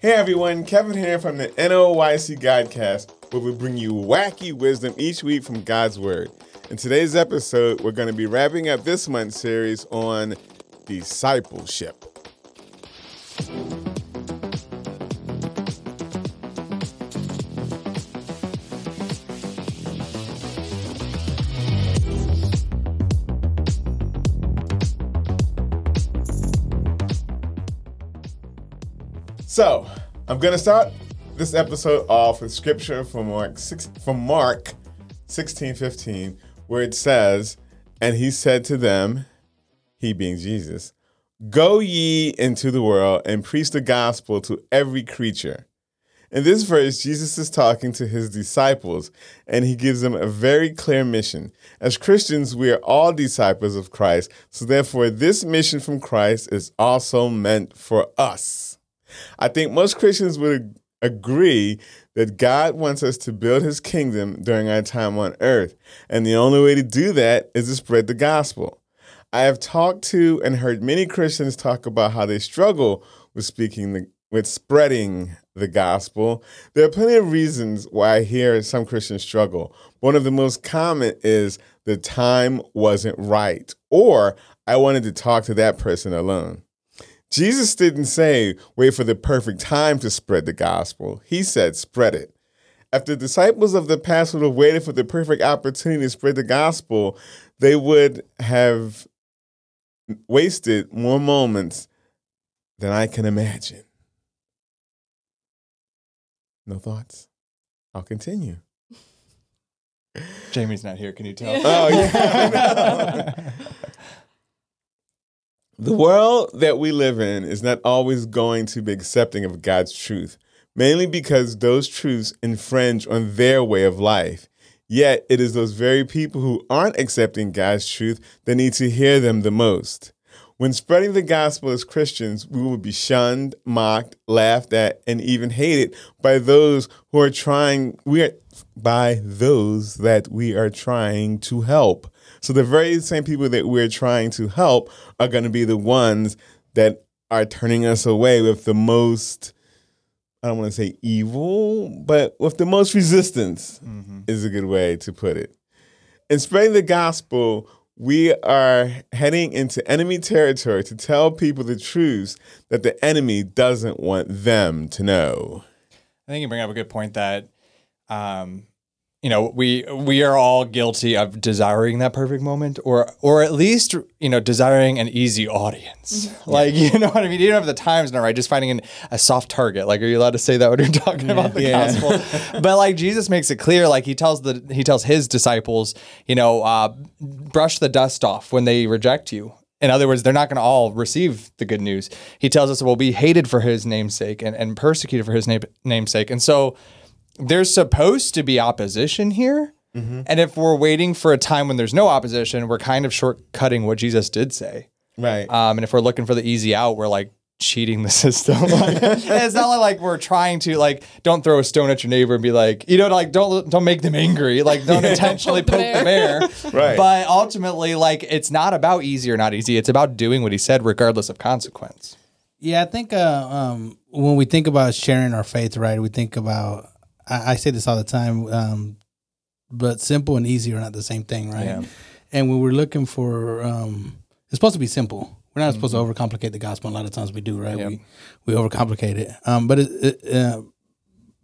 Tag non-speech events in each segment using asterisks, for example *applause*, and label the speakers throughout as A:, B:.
A: Hey everyone, Kevin here from the NOYC Godcast, where we bring you wacky wisdom each week from God's Word. In today's episode, we're going to be wrapping up this month's series on discipleship. So, I'm to start this episode off with scripture from Mark, six, from Mark 16 15, where it says, And he said to them, he being Jesus, Go ye into the world and preach the gospel to every creature. In this verse, Jesus is talking to his disciples and he gives them a very clear mission. As Christians, we are all disciples of Christ, so therefore, this mission from Christ is also meant for us. I think most Christians would agree that God wants us to build his kingdom during our time on earth, and the only way to do that is to spread the gospel. I have talked to and heard many Christians talk about how they struggle with speaking the, with spreading the gospel. There are plenty of reasons why I hear some Christians struggle. One of the most common is the time wasn't right, or I wanted to talk to that person alone. Jesus didn't say, wait for the perfect time to spread the gospel. He said, spread it. If the disciples of the past would have waited for the perfect opportunity to spread the gospel, they would have wasted more moments than I can imagine. No thoughts? I'll continue.
B: Jamie's not here. Can you tell?
A: Oh, yeah. *laughs* *laughs* the world that we live in is not always going to be accepting of God's truth, mainly because those truths infringe on their way of life. Yet it is those very people who aren't accepting God's truth that need to hear them the most. When spreading the gospel as Christians, we will be shunned, mocked, laughed at, and even hated by those who are trying we are by those that we are trying to help. So the very same people that we're trying to help are going to be the ones that are turning us away with the most I don't want to say evil, but with the most resistance mm-hmm. is a good way to put it. In spreading the gospel, we are heading into enemy territory to tell people the truths that the enemy doesn't want them to know.
B: I think you bring up a good point that um, you know we we are all guilty of desiring that perfect moment or or at least you know desiring an easy audience mm-hmm. *laughs* like you know what i mean you don't have the times now right just finding an, a soft target like are you allowed to say that when you're *laughs* talking yeah. about the yeah. gospel *laughs* but like jesus makes it clear like he tells the he tells his disciples you know uh, brush the dust off when they reject you in other words, they're not going to all receive the good news. He tells us we'll be hated for his namesake and, and persecuted for his name, namesake. And so there's supposed to be opposition here. Mm-hmm. And if we're waiting for a time when there's no opposition, we're kind of shortcutting what Jesus did say.
A: Right.
B: Um, and if we're looking for the easy out, we're like cheating the *laughs* system. *laughs* like, it's not like we're trying to like don't throw a stone at your neighbor and be like, you know, like don't don't make them angry. Like don't *laughs* intentionally poke the bear.
A: right.
B: But ultimately, like it's not about easy or not easy. It's about doing what he said, regardless of consequence.
C: Yeah, I think uh, um, when we think about sharing our faith, right, we think about I, I say this all the time, um, but simple and easy are not the same thing, right? Yeah. And when we're looking for, um, it's supposed to be simple. We're not mm-hmm. supposed to mm-hmm. overcomplicate the gospel. A lot of times we do, right? We we overcomplicate it. Um, but it, it uh,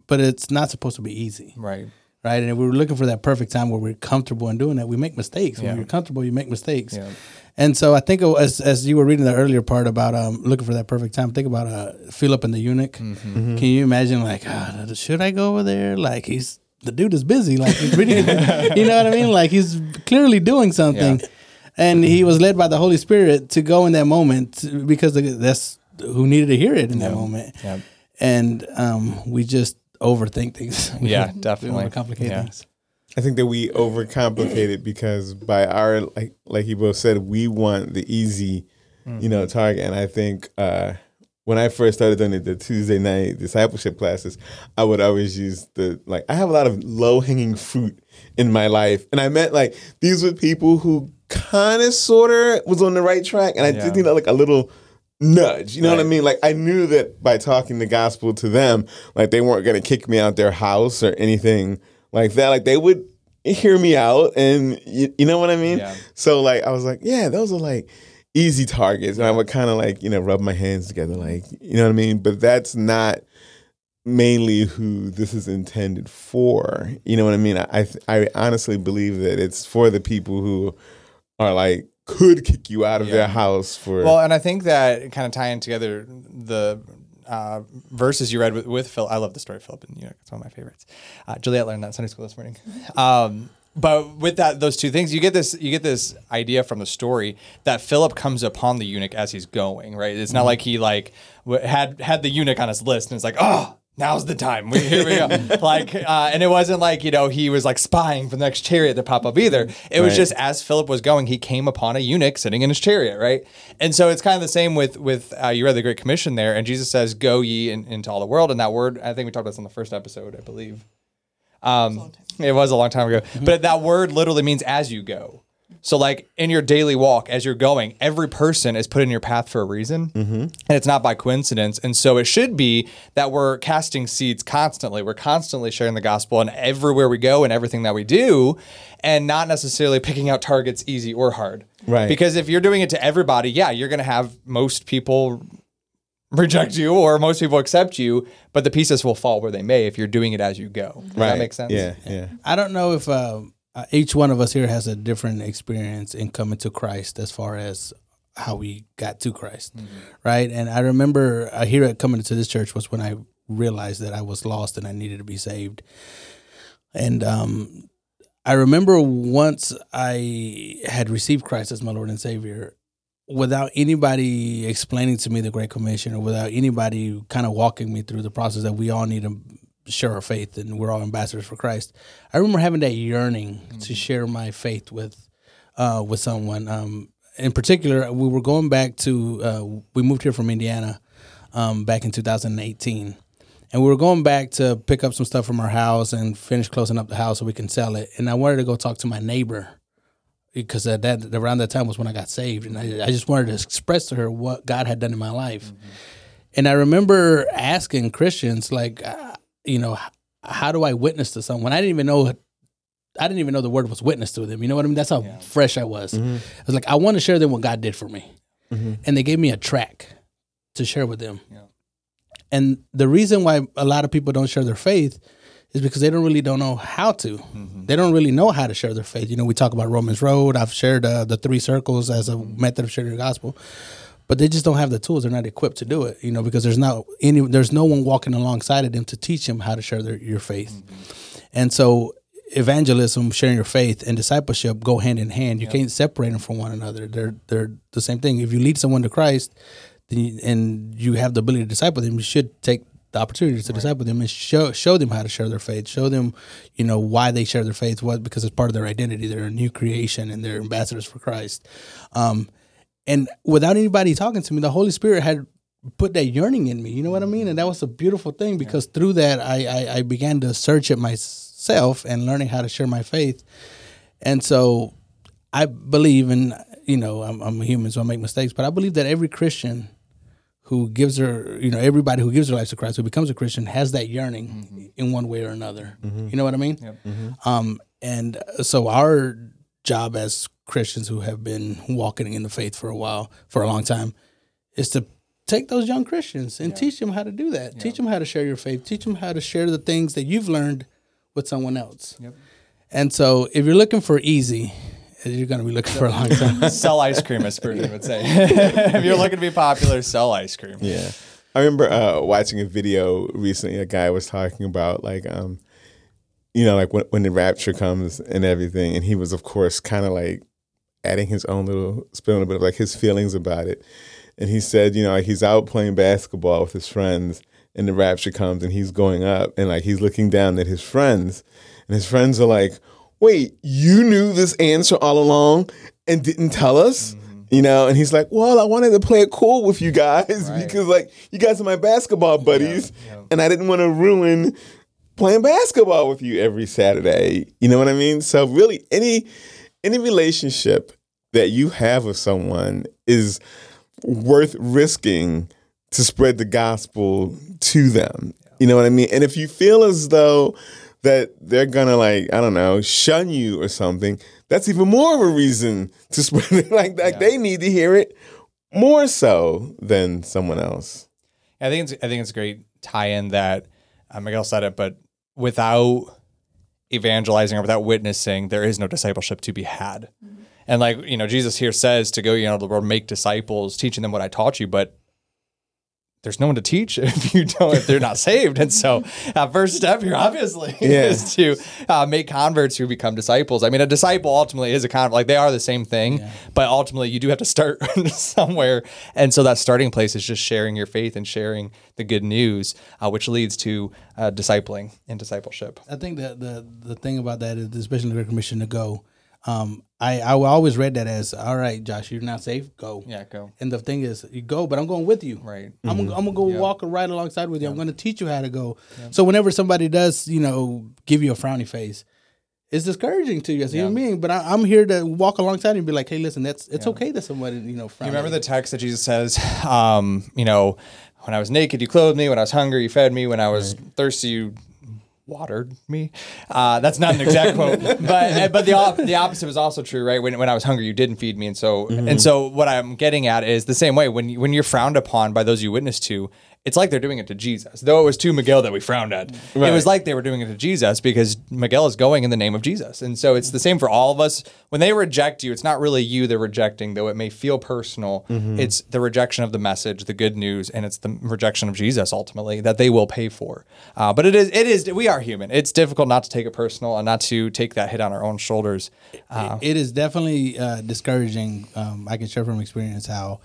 C: but it's not supposed to be easy,
B: right?
C: Right. And if we're looking for that perfect time where we're comfortable in doing that, we make mistakes. Yeah. When you're comfortable, you make mistakes. Yeah. And so I think as as you were reading the earlier part about um, looking for that perfect time, think about uh, Philip and the eunuch. Mm-hmm. Mm-hmm. Can you imagine like, oh, should I go over there? Like he's the dude is busy. Like he's reading, *laughs* you know what I mean? Like he's clearly doing something, yeah. and he was led by the Holy Spirit to go in that moment because that's who needed to hear it in that moment. And um, we just overthink things. *laughs*
B: yeah, definitely.
C: Complicate yeah. things.
A: I think that we overcomplicate it because by our like like you both said, we want the easy, mm-hmm. you know, mm-hmm. target. And I think uh, when I first started doing the Tuesday night discipleship classes, I would always use the like I have a lot of low hanging fruit in my life, and I meant like these were people who kind of sorta was on the right track, and I yeah. just need like a little nudge. You know right. what I mean? Like I knew that by talking the gospel to them, like they weren't going to kick me out their house or anything like that. Like they would hear me out, and you, you know what I mean. Yeah. So like I was like, yeah, those are like easy targets, and I would kind of like you know rub my hands together, like you know what I mean. But that's not mainly who this is intended for. You know what I mean? I I honestly believe that it's for the people who are like could kick you out of yeah. their house for
B: well and i think that kind of tying together the uh, verses you read with, with Phil. I love the story of Philip and you know, It's one of my favorites. Uh, Juliet learned that in Sunday school this morning. *laughs* Um, but with that, those two things, you get this, you get this idea from the story that Philip comes upon the eunuch as he's going. Right? It's not mm-hmm. like he like had had the eunuch on his list and it's like, oh, now's the time. We, here we go. *laughs* like, uh, and it wasn't like you know he was like spying for the next chariot to pop up either. It was just as Philip was going, he came upon a eunuch sitting in his chariot, right? And so it's kind of the same with with uh, you read the Great Commission there, and Jesus says, "Go ye in, into all the world." And that word, I think we talked about this on the first episode, I believe. Um, it was a long time ago, mm-hmm. but that word literally means as you go. So, like in your daily walk, as you're going, every person is put in your path for a reason, mm-hmm. and it's not by coincidence. And so, it should be that we're casting seeds constantly. We're constantly sharing the gospel, and everywhere we go, and everything that we do, and not necessarily picking out targets easy or hard.
A: Right.
B: Because if you're doing it to everybody, yeah, you're going to have most people reject you or most people accept you, but the pieces will fall where they may if you're doing it as you go. Does right. that make sense?
A: Yeah, yeah.
C: I don't know if uh, uh, each one of us here has a different experience in coming to Christ as far as how we got to Christ, mm-hmm. right? And I remember uh, here at coming to this church was when I realized that I was lost and I needed to be saved. And um, I remember once I had received Christ as my Lord and Savior, without anybody explaining to me the Great Commission or without anybody kind of walking me through the process that we all need to share our faith and we're all ambassadors for Christ. I remember having that yearning mm-hmm. to share my faith with uh, with someone. Um, in particular, we were going back to uh, we moved here from Indiana um, back in 2018. And we were going back to pick up some stuff from our house and finish closing up the house so we can sell it. And I wanted to go talk to my neighbor because at that around that time was when I got saved, and I, I just wanted to express to her what God had done in my life. Mm-hmm. And I remember asking Christians like, you know, how do I witness to someone? I didn't even know I didn't even know the word was witness to them. You know what I mean? That's how yeah. fresh I was. Mm-hmm. I was like, I want to share them what God did for me. Mm-hmm. And they gave me a track to share with them. Yeah. And the reason why a lot of people don't share their faith is because they don't really don't know how to. Mm-hmm. They don't really know how to share their faith. You know, we talk about Romans Road. I've shared uh, the three circles as a method of sharing the gospel but they just don't have the tools. They're not equipped to do it, you know, because there's not any, there's no one walking alongside of them to teach them how to share their, your faith. Mm-hmm. And so, evangelism, sharing your faith, and discipleship go hand in hand. You can't separate them from one another. They're they're the same thing. If you lead someone to Christ, you, and you have the ability to disciple them, you should take the opportunity to right. disciple them and show show them how to share their faith. Show them, you know, why they share their faith. What because it's part of their identity. They're a new creation and they're ambassadors for Christ. Um, and without anybody talking to me, the Holy Spirit had put that yearning in me. You know what I mean? And that was a beautiful thing because yeah. through that, I, I, I began to search it myself and learning how to share my faith. And so I believe, in you know, I'm, I'm a human, so I make mistakes, but I believe that every Christian who gives their, you know, everybody who gives their life to Christ, who becomes a Christian, has that yearning mm-hmm. in one way or another. Mm-hmm. You know what I mean? Yep. Mm-hmm. Um, and so our job as Christians who have been walking in the faith for a while, for a long time, is to take those young Christians and yeah. teach them how to do that. Yeah. Teach them how to share your faith. Teach them how to share the things that you've learned with someone else. Yep. And so, if you're looking for easy, you're going to be looking for a long *laughs* time.
B: sell ice cream, as Spurgeon would say. *laughs* if you're looking to be popular, sell ice cream.
A: Yeah. I remember uh, watching a video recently. A guy was talking about like, um, you know, like when, when the rapture comes and everything, and he was, of course, kind of like adding his own little spin on a bit of like his feelings about it. And he said, you know, like he's out playing basketball with his friends, and the rapture comes, and he's going up, and like he's looking down at his friends, and his friends are like, "Wait, you knew this answer all along and didn't tell us?" Mm-hmm. You know, and he's like, "Well, I wanted to play it cool with you guys right. because like you guys are my basketball buddies, yeah, yeah. and I didn't want to ruin." playing basketball with you every Saturday. You know what I mean? So really any any relationship that you have with someone is worth risking to spread the gospel to them. You know what I mean? And if you feel as though that they're gonna like, I don't know, shun you or something, that's even more of a reason to spread it. *laughs* Like, like yeah. they need to hear it more so than someone else.
B: I think it's I think it's a great tie-in that uh, Miguel said it, but without evangelizing or without witnessing, there is no discipleship to be had. Mm-hmm. And like you know, Jesus here says to go, you know, the world make disciples, teaching them what I taught you, but there's no one to teach *laughs* if you don't if they're not saved and so uh, first step here obviously *laughs* yeah. is to uh, make converts who become disciples i mean a disciple ultimately is a convert like they are the same thing yeah. but ultimately you do have to start *laughs* somewhere and so that starting place is just sharing your faith and sharing the good news uh, which leads to uh, discipling and discipleship
C: i think that the the thing about that is especially the commission to go um, I, I always read that as all right, Josh, you're not safe. Go.
B: Yeah, go.
C: And the thing is, you go, but I'm going with you.
B: Right.
C: I'm, mm-hmm. I'm gonna go walk right alongside with you. I'm gonna teach you how to go. So whenever somebody does, you know, give you a frowny face, it's discouraging to you as a human being. But I, am here to walk alongside you and be like, hey, listen, that's it's okay that somebody, you know,
B: You remember the text that Jesus says, um, you know, when I was naked, you clothed me. When I was hungry, you fed me. When I was right. thirsty, you watered me. Uh, that's not an exact quote, *laughs* but but the op- the opposite was also true, right? When, when I was hungry, you didn't feed me, and so mm-hmm. and so what I'm getting at is the same way when when you're frowned upon by those you witness to, it's like they're doing it to Jesus. Though it was to Miguel that we frowned at, right. it was like they were doing it to Jesus because Miguel is going in the name of Jesus. And so it's the same for all of us. When they reject you, it's not really you they're rejecting, though it may feel personal. Mm-hmm. It's the rejection of the message, the good news, and it's the rejection of Jesus ultimately that they will pay for. Uh, but it is, it is, we are human. It's difficult not to take it personal and not to take that hit on our own shoulders.
C: Uh, it is definitely uh, discouraging. Um, I can share from experience how.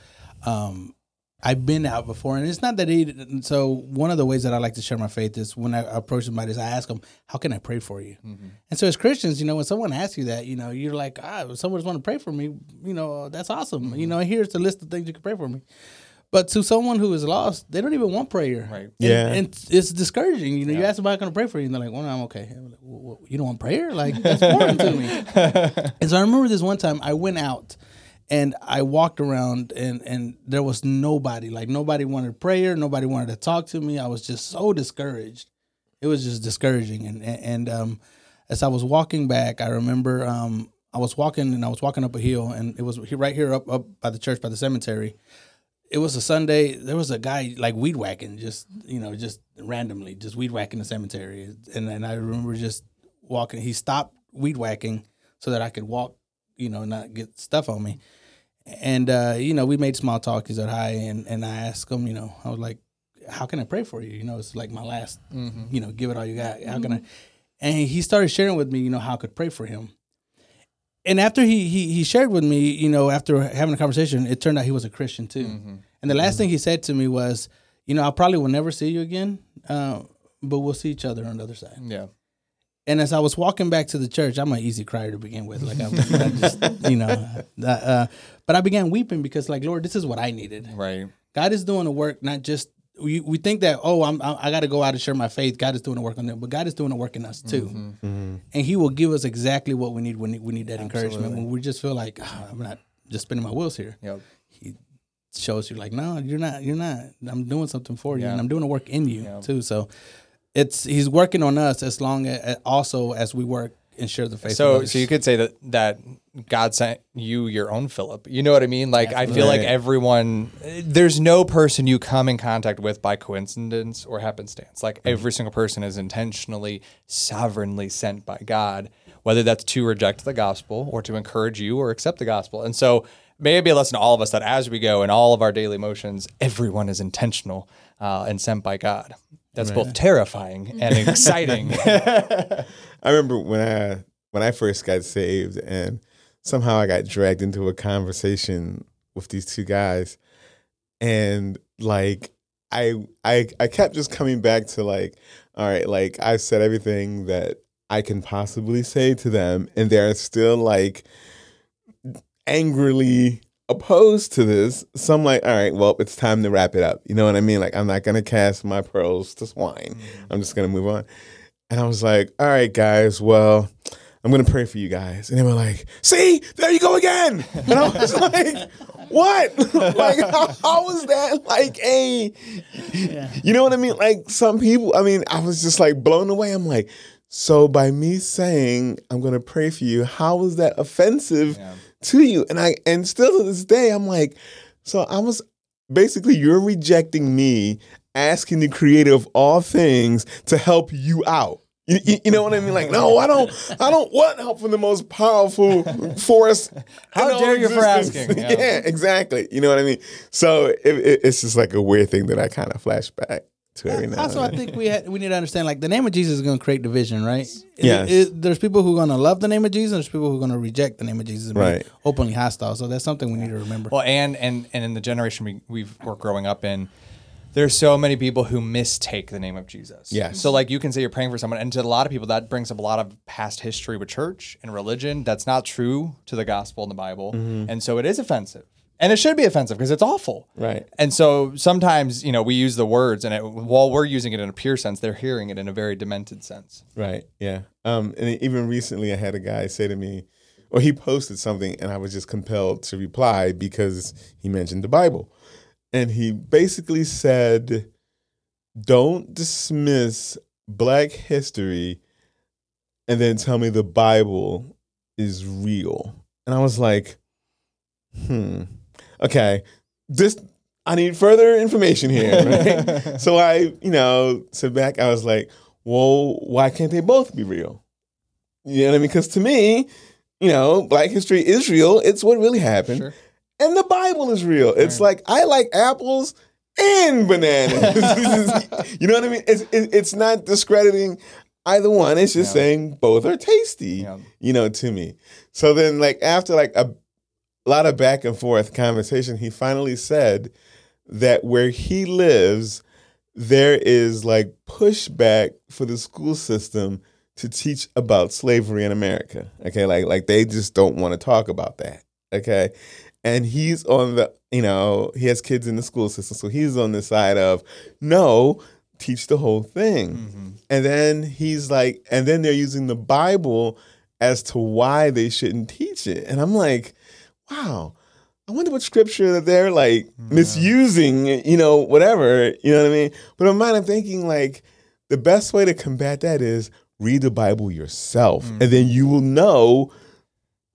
C: Um, I've been out before, and it's not that he. So one of the ways that I like to share my faith is when I approach somebody, is I ask them, "How can I pray for you?" Mm-hmm. And so as Christians, you know, when someone asks you that, you know, you're like, "Ah, if someone want to pray for me, you know, that's awesome." Mm-hmm. You know, here's the list of things you can pray for me. But to someone who is lost, they don't even want prayer.
B: Right. And,
A: yeah.
C: And it's discouraging. You know, yeah. you ask them, "I'm going to pray for you," and they're like, "Well, I'm okay." Like, well, you don't want prayer? Like that's foreign to me. *laughs* and so I remember this one time I went out and I walked around and and there was nobody like nobody wanted prayer nobody wanted to talk to me. I was just so discouraged. It was just discouraging. And and, um, as I was walking back I remember um, I was walking and I was walking up a hill and it was right here up up by the church by the cemetery. It was a Sunday. There was a guy like weed whacking just you know just randomly just weed whacking the cemetery. And and I remember just walking he stopped weed whacking so that I could walk you know not get stuff on me and uh, you know, we made small talk. He said hi, and and I asked him, you know, I was like, "How can I pray for you?" You know, it's like my last, mm-hmm. you know, give it all you got. How can I? And he started sharing with me, you know, how I could pray for him. And after he he he shared with me, you know, after having a conversation, it turned out he was a Christian too. Mm-hmm. And the last mm-hmm. thing he said to me was, you know, I probably will never see you again, uh, but we'll see each other on the other side.
B: Yeah.
C: And as I was walking back to the church, I'm an easy crier to begin with. Like I, I just, you know, *laughs* uh, uh, but I began weeping because, like, Lord, this is what I needed.
B: Right.
C: God is doing the work, not just we, we think that oh I'm I, I got to go out and share my faith. God is doing the work on them, but God is doing the work in us too, mm-hmm. Mm-hmm. and He will give us exactly what we need when we need that Absolutely. encouragement. When we just feel like oh, I'm not just spinning my wheels here.
B: Yep.
C: He shows you like no, you're not. You're not. I'm doing something for you, and I'm doing the work in you yep. too. So it's He's working on us as long as also as we work and share the faith.
B: So, so you could say that that God sent you your own Philip. You know what I mean? Like Absolutely. I feel like everyone, there's no person you come in contact with by coincidence or happenstance. Like mm-hmm. every single person is intentionally, sovereignly sent by God, whether that's to reject the gospel or to encourage you or accept the gospel. And so maybe a lesson to all of us that as we go in all of our daily motions, everyone is intentional uh, and sent by God. That's right. both terrifying and *laughs* exciting. *laughs*
A: I remember when I when I first got saved and somehow I got dragged into a conversation with these two guys and like I I I kept just coming back to like all right like I've said everything that I can possibly say to them and they're still like angrily opposed to this, so I'm like, all right, well, it's time to wrap it up. You know what I mean? Like, I'm not gonna cast my pearls to swine. Mm-hmm. I'm just gonna move on. And I was like, all right, guys, well, I'm gonna pray for you guys. And they were like, see, there you go again. And I was *laughs* like, what? *laughs* like, how, was that like a, yeah. you know what I mean? Like some people, I mean, I was just like blown away. I'm like, so by me saying I'm going to pray for you, how was that offensive yeah. To you? And I, and still to this day, I'm like, so I was basically, you're rejecting me asking the creator of all things to help you out. You, you, you, know what I mean? Like, no, I don't. I don't want help from the most powerful force. *laughs*
B: How dare you for asking? *laughs*
A: Yeah. yeah. exactly. You know what I mean? So it, it, it's just like a weird thing that I kind of flash back to every now.
C: Also, I think we had, we need to understand like the name of Jesus is going to create division, right?
A: Yes.
C: It, there's people who are going to love the name of Jesus. There's people who are going to reject the name of Jesus and right. be openly hostile. So that's something we need to remember.
B: Well, and and and in the generation we we've, we're growing up in there's so many people who mistake the name of Jesus.
A: Yes.
B: So like you can say you're praying for someone, and to a lot of people that brings up a lot of past history with church and religion. That's not true to the gospel and the Bible, mm-hmm. and so it is offensive. And it should be offensive because it's awful.
A: Right.
B: And so sometimes, you know, we use the words and it, while we're using it in a pure sense, they're hearing it in a very demented sense.
A: Right. Yeah. Um, and even recently I had a guy say to me, or he posted something and I was just compelled to reply because he mentioned the Bible and he basically said, "Don't dismiss Black history, and then tell me the Bible is real." And I was like, "Hmm, okay, this." I need further information here, *laughs* right? so I, you know, sit back. I was like, "Well, why can't they both be real?" You know what I mean? Because to me, you know, Black history is real. It's what really happened. Sure and the Bible is real. It's right. like I like apples and bananas. *laughs* you know what I mean? It's it's not discrediting either one. It's just yeah. saying both are tasty. Yeah. You know, to me. So then, like after like a, a lot of back and forth conversation, he finally said that where he lives, there is like pushback for the school system to teach about slavery in America. Okay, like like they just don't want to talk about that. Okay and he's on the you know he has kids in the school system so he's on the side of no teach the whole thing mm-hmm. and then he's like and then they're using the bible as to why they shouldn't teach it and i'm like wow i wonder what scripture that they're like yeah. misusing you know whatever you know what i mean but in mind i'm thinking like the best way to combat that is read the bible yourself mm-hmm. and then you will know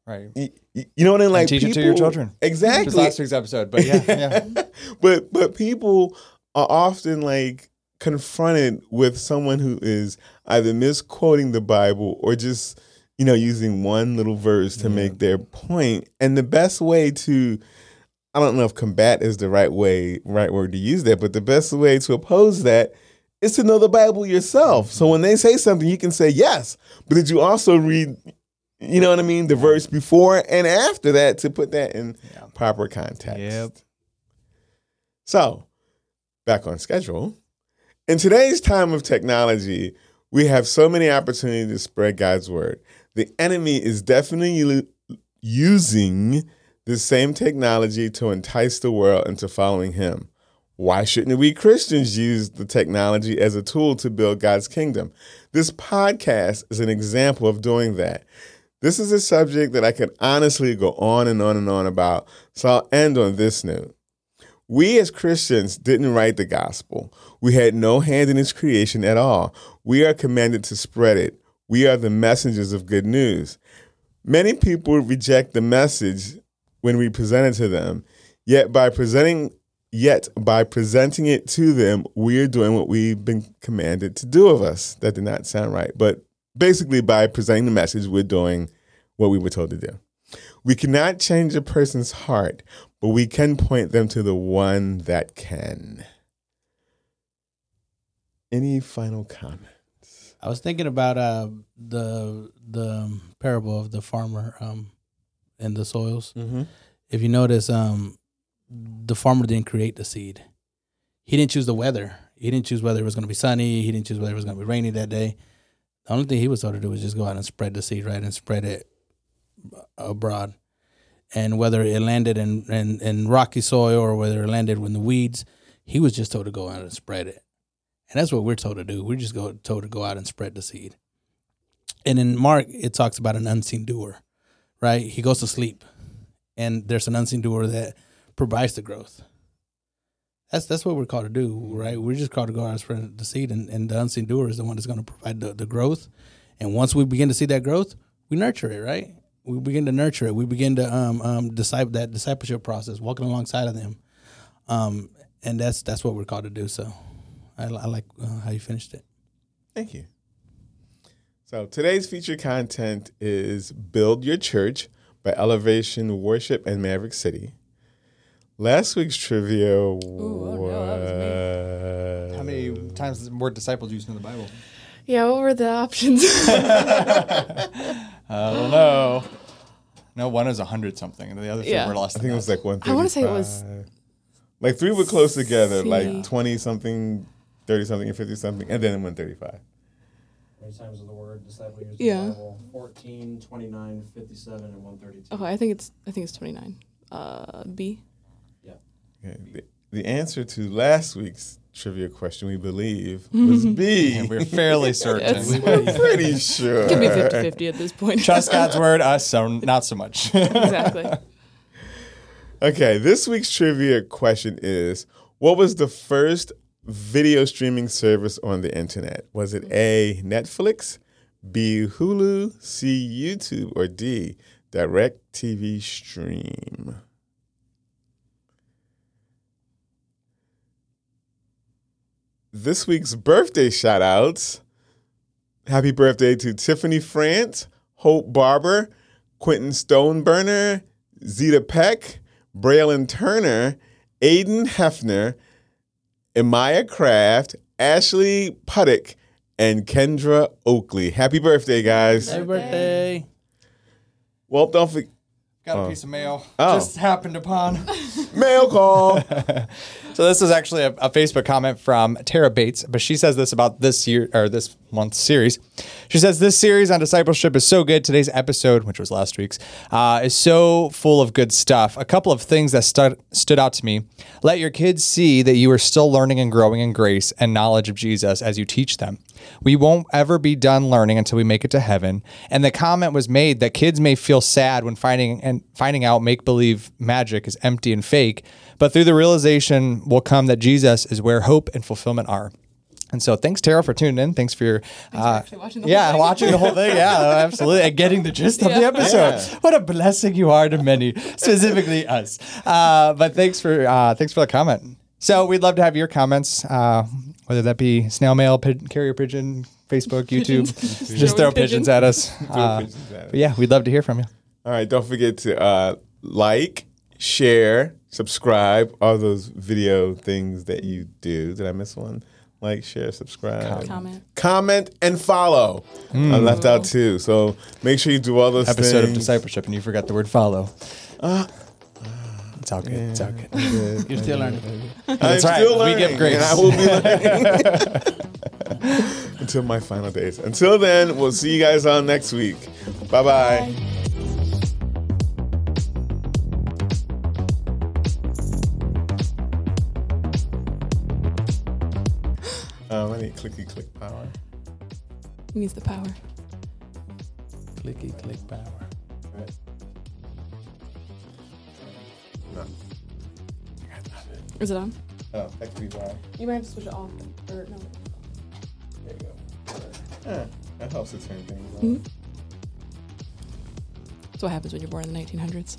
B: right
A: you know what I mean? Like
B: and teach people, it to your children.
A: Exactly.
B: last week's episode, but yeah, yeah. *laughs* *laughs*
A: but but people are often like confronted with someone who is either misquoting the Bible or just you know using one little verse to yeah. make their point. And the best way to I don't know if combat is the right way, right word to use that, but the best way to oppose that is to know the Bible yourself. So when they say something, you can say yes, but did you also read you know what I mean? The verse before and after that to put that in yeah. proper context.
B: Yep.
A: So, back on schedule. In today's time of technology, we have so many opportunities to spread God's word. The enemy is definitely using the same technology to entice the world into following him. Why shouldn't we Christians use the technology as a tool to build God's kingdom? This podcast is an example of doing that. This is a subject that I could honestly go on and on and on about. So I'll end on this note. We as Christians didn't write the gospel. We had no hand in its creation at all. We are commanded to spread it. We are the messengers of good news. Many people reject the message when we present it to them. Yet by presenting yet by presenting it to them, we are doing what we've been commanded to do of us. That did not sound right, but basically by presenting the message, we're doing what we were told to do. We cannot change a person's heart, but we can point them to the one that can. Any final comments?
C: I was thinking about uh, the the parable of the farmer um, and the soils. Mm-hmm. If you notice, um, the farmer didn't create the seed. He didn't choose the weather. He didn't choose whether it was going to be sunny. He didn't choose whether it was going to be rainy that day. The only thing he was told to do was just go out and spread the seed, right, and spread it abroad. And whether it landed in, in, in rocky soil or whether it landed in the weeds, he was just told to go out and spread it. And that's what we're told to do. We're just go, told to go out and spread the seed. And in Mark, it talks about an unseen doer, right? He goes to sleep, and there's an unseen doer that provides the growth. That's that's what we're called to do, right? We're just called to go out and spread the seed, and, and the unseen doer is the one that's going to provide the, the growth. And once we begin to see that growth, we nurture it, right? We begin to nurture it. We begin to um, um, disciple that discipleship process, walking alongside of them, um, and that's that's what we're called to do. So, I, I like uh, how you finished it.
A: Thank you. So today's featured content is "Build Your Church" by Elevation Worship and Maverick City. Last week's trivia
D: oh no, was
A: was
B: How many times is the word disciples used in the Bible?
D: Yeah, what were the options? *laughs*
B: I don't know. No, one is a hundred something, and the other three
D: Yeah.
B: were less
A: I
B: than
A: think it was like one.
D: I wanna say it was-
A: like three were close together,
D: See.
A: like twenty something, thirty something, and fifty something, and then one thirty five.
E: How many times is the word disciple used
D: Yeah.
E: in the Bible? 14, 29, 57, and 132.
D: okay, I think it's I think it's twenty nine. Uh, B. Yeah.
A: Okay. The, the answer to last week's trivia question, we believe, *laughs* was B.
B: And we're fairly *laughs* certain.
D: Yes.
A: We're pretty *laughs* sure.
D: It could be 50-50 at this point.
B: Trust God's word, us so not so much.
D: exactly.
A: Okay, this week's trivia question is What was the first video streaming service on the internet? Was it A, Netflix, B, Hulu, C, YouTube, or D, Direct TV Stream? This week's birthday shout outs. Happy birthday to Tiffany France, Hope Barber, Quinten Stoneburner, Zeta Peck, Braelyn Turner, Aiden Hefner, Emiya Craft, Ashley Puttick, and Kendra Oakley. Happy birthday, guys.
C: Happy birthday!
A: Well, don't forget.
B: Got a
A: Oh.
B: piece of mail.
A: Oh.
B: Just happened upon. *laughs*
A: Mail call. *laughs*
B: So this is actually a, a Facebook comment from Tara Bates, but she says this about this year or this month's series. She says this series on discipleship is so good. Today's episode, which was last week's, uh, is so full of good stuff. A couple of things that stud, stood out to me: let your kids see that you are still learning and growing in grace and knowledge of Jesus as you teach them. We won't ever be done learning until we make it to heaven. And the comment was made that kids may feel sad when finding and finding out make believe magic is empty and fake, but through the realization will come that Jesus is where hope and fulfillment are. And so, thanks Tara for tuning in. Thanks for your uh,
D: actually watching the whole
B: yeah watching the whole thing. Yeah, *laughs* absolutely, and getting the gist of the
D: Yeah.
B: episode. What a blessing you are to many, specifically us. Uh, but thanks for uh, thanks for the comment. So we'd love to have your comments, uh, whether that be snail mail, pid- carrier pigeon, Facebook, YouTube. *laughs* Just throw pigeons
D: pigeons.
B: at us. *laughs* Uh,
A: pigeons at us.
B: but yeah, we'd love to hear from you.
A: All right, don't forget to uh, like, share, subscribe, all those video things that you do. Did I miss one? Like, share, subscribe,
D: Comment.
A: comment, and follow. I left out two, so make sure you do all those
B: Episode of discipleship, and you forgot the word follow. It's all good. It's all good.
C: You're still learning. *laughs*
A: I'm
B: That's right.
A: still
B: We
A: learning,
B: give grace.
A: and I will be *laughs* learning until my final days. Until then, we'll see you guys on next week. Bye-bye.
D: Bye.
A: Um, I need clicky click power.
D: He needs the power.
C: Clicky click power.
A: No.
D: Is it on?
A: Oh, that could be why.
D: You might have to switch it off. Or no.
A: There you go. Yeah, that helps to turn things on.
D: Mhm. That's what happens when you're born in the 1900s.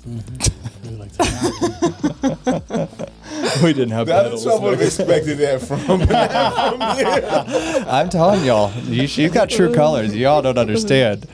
C: Really like that.
B: we didn't have
A: That's what I would have expected that from. *laughs* from you.
B: I'm telling y'all, you, she's got true colors. Y'all don't understand.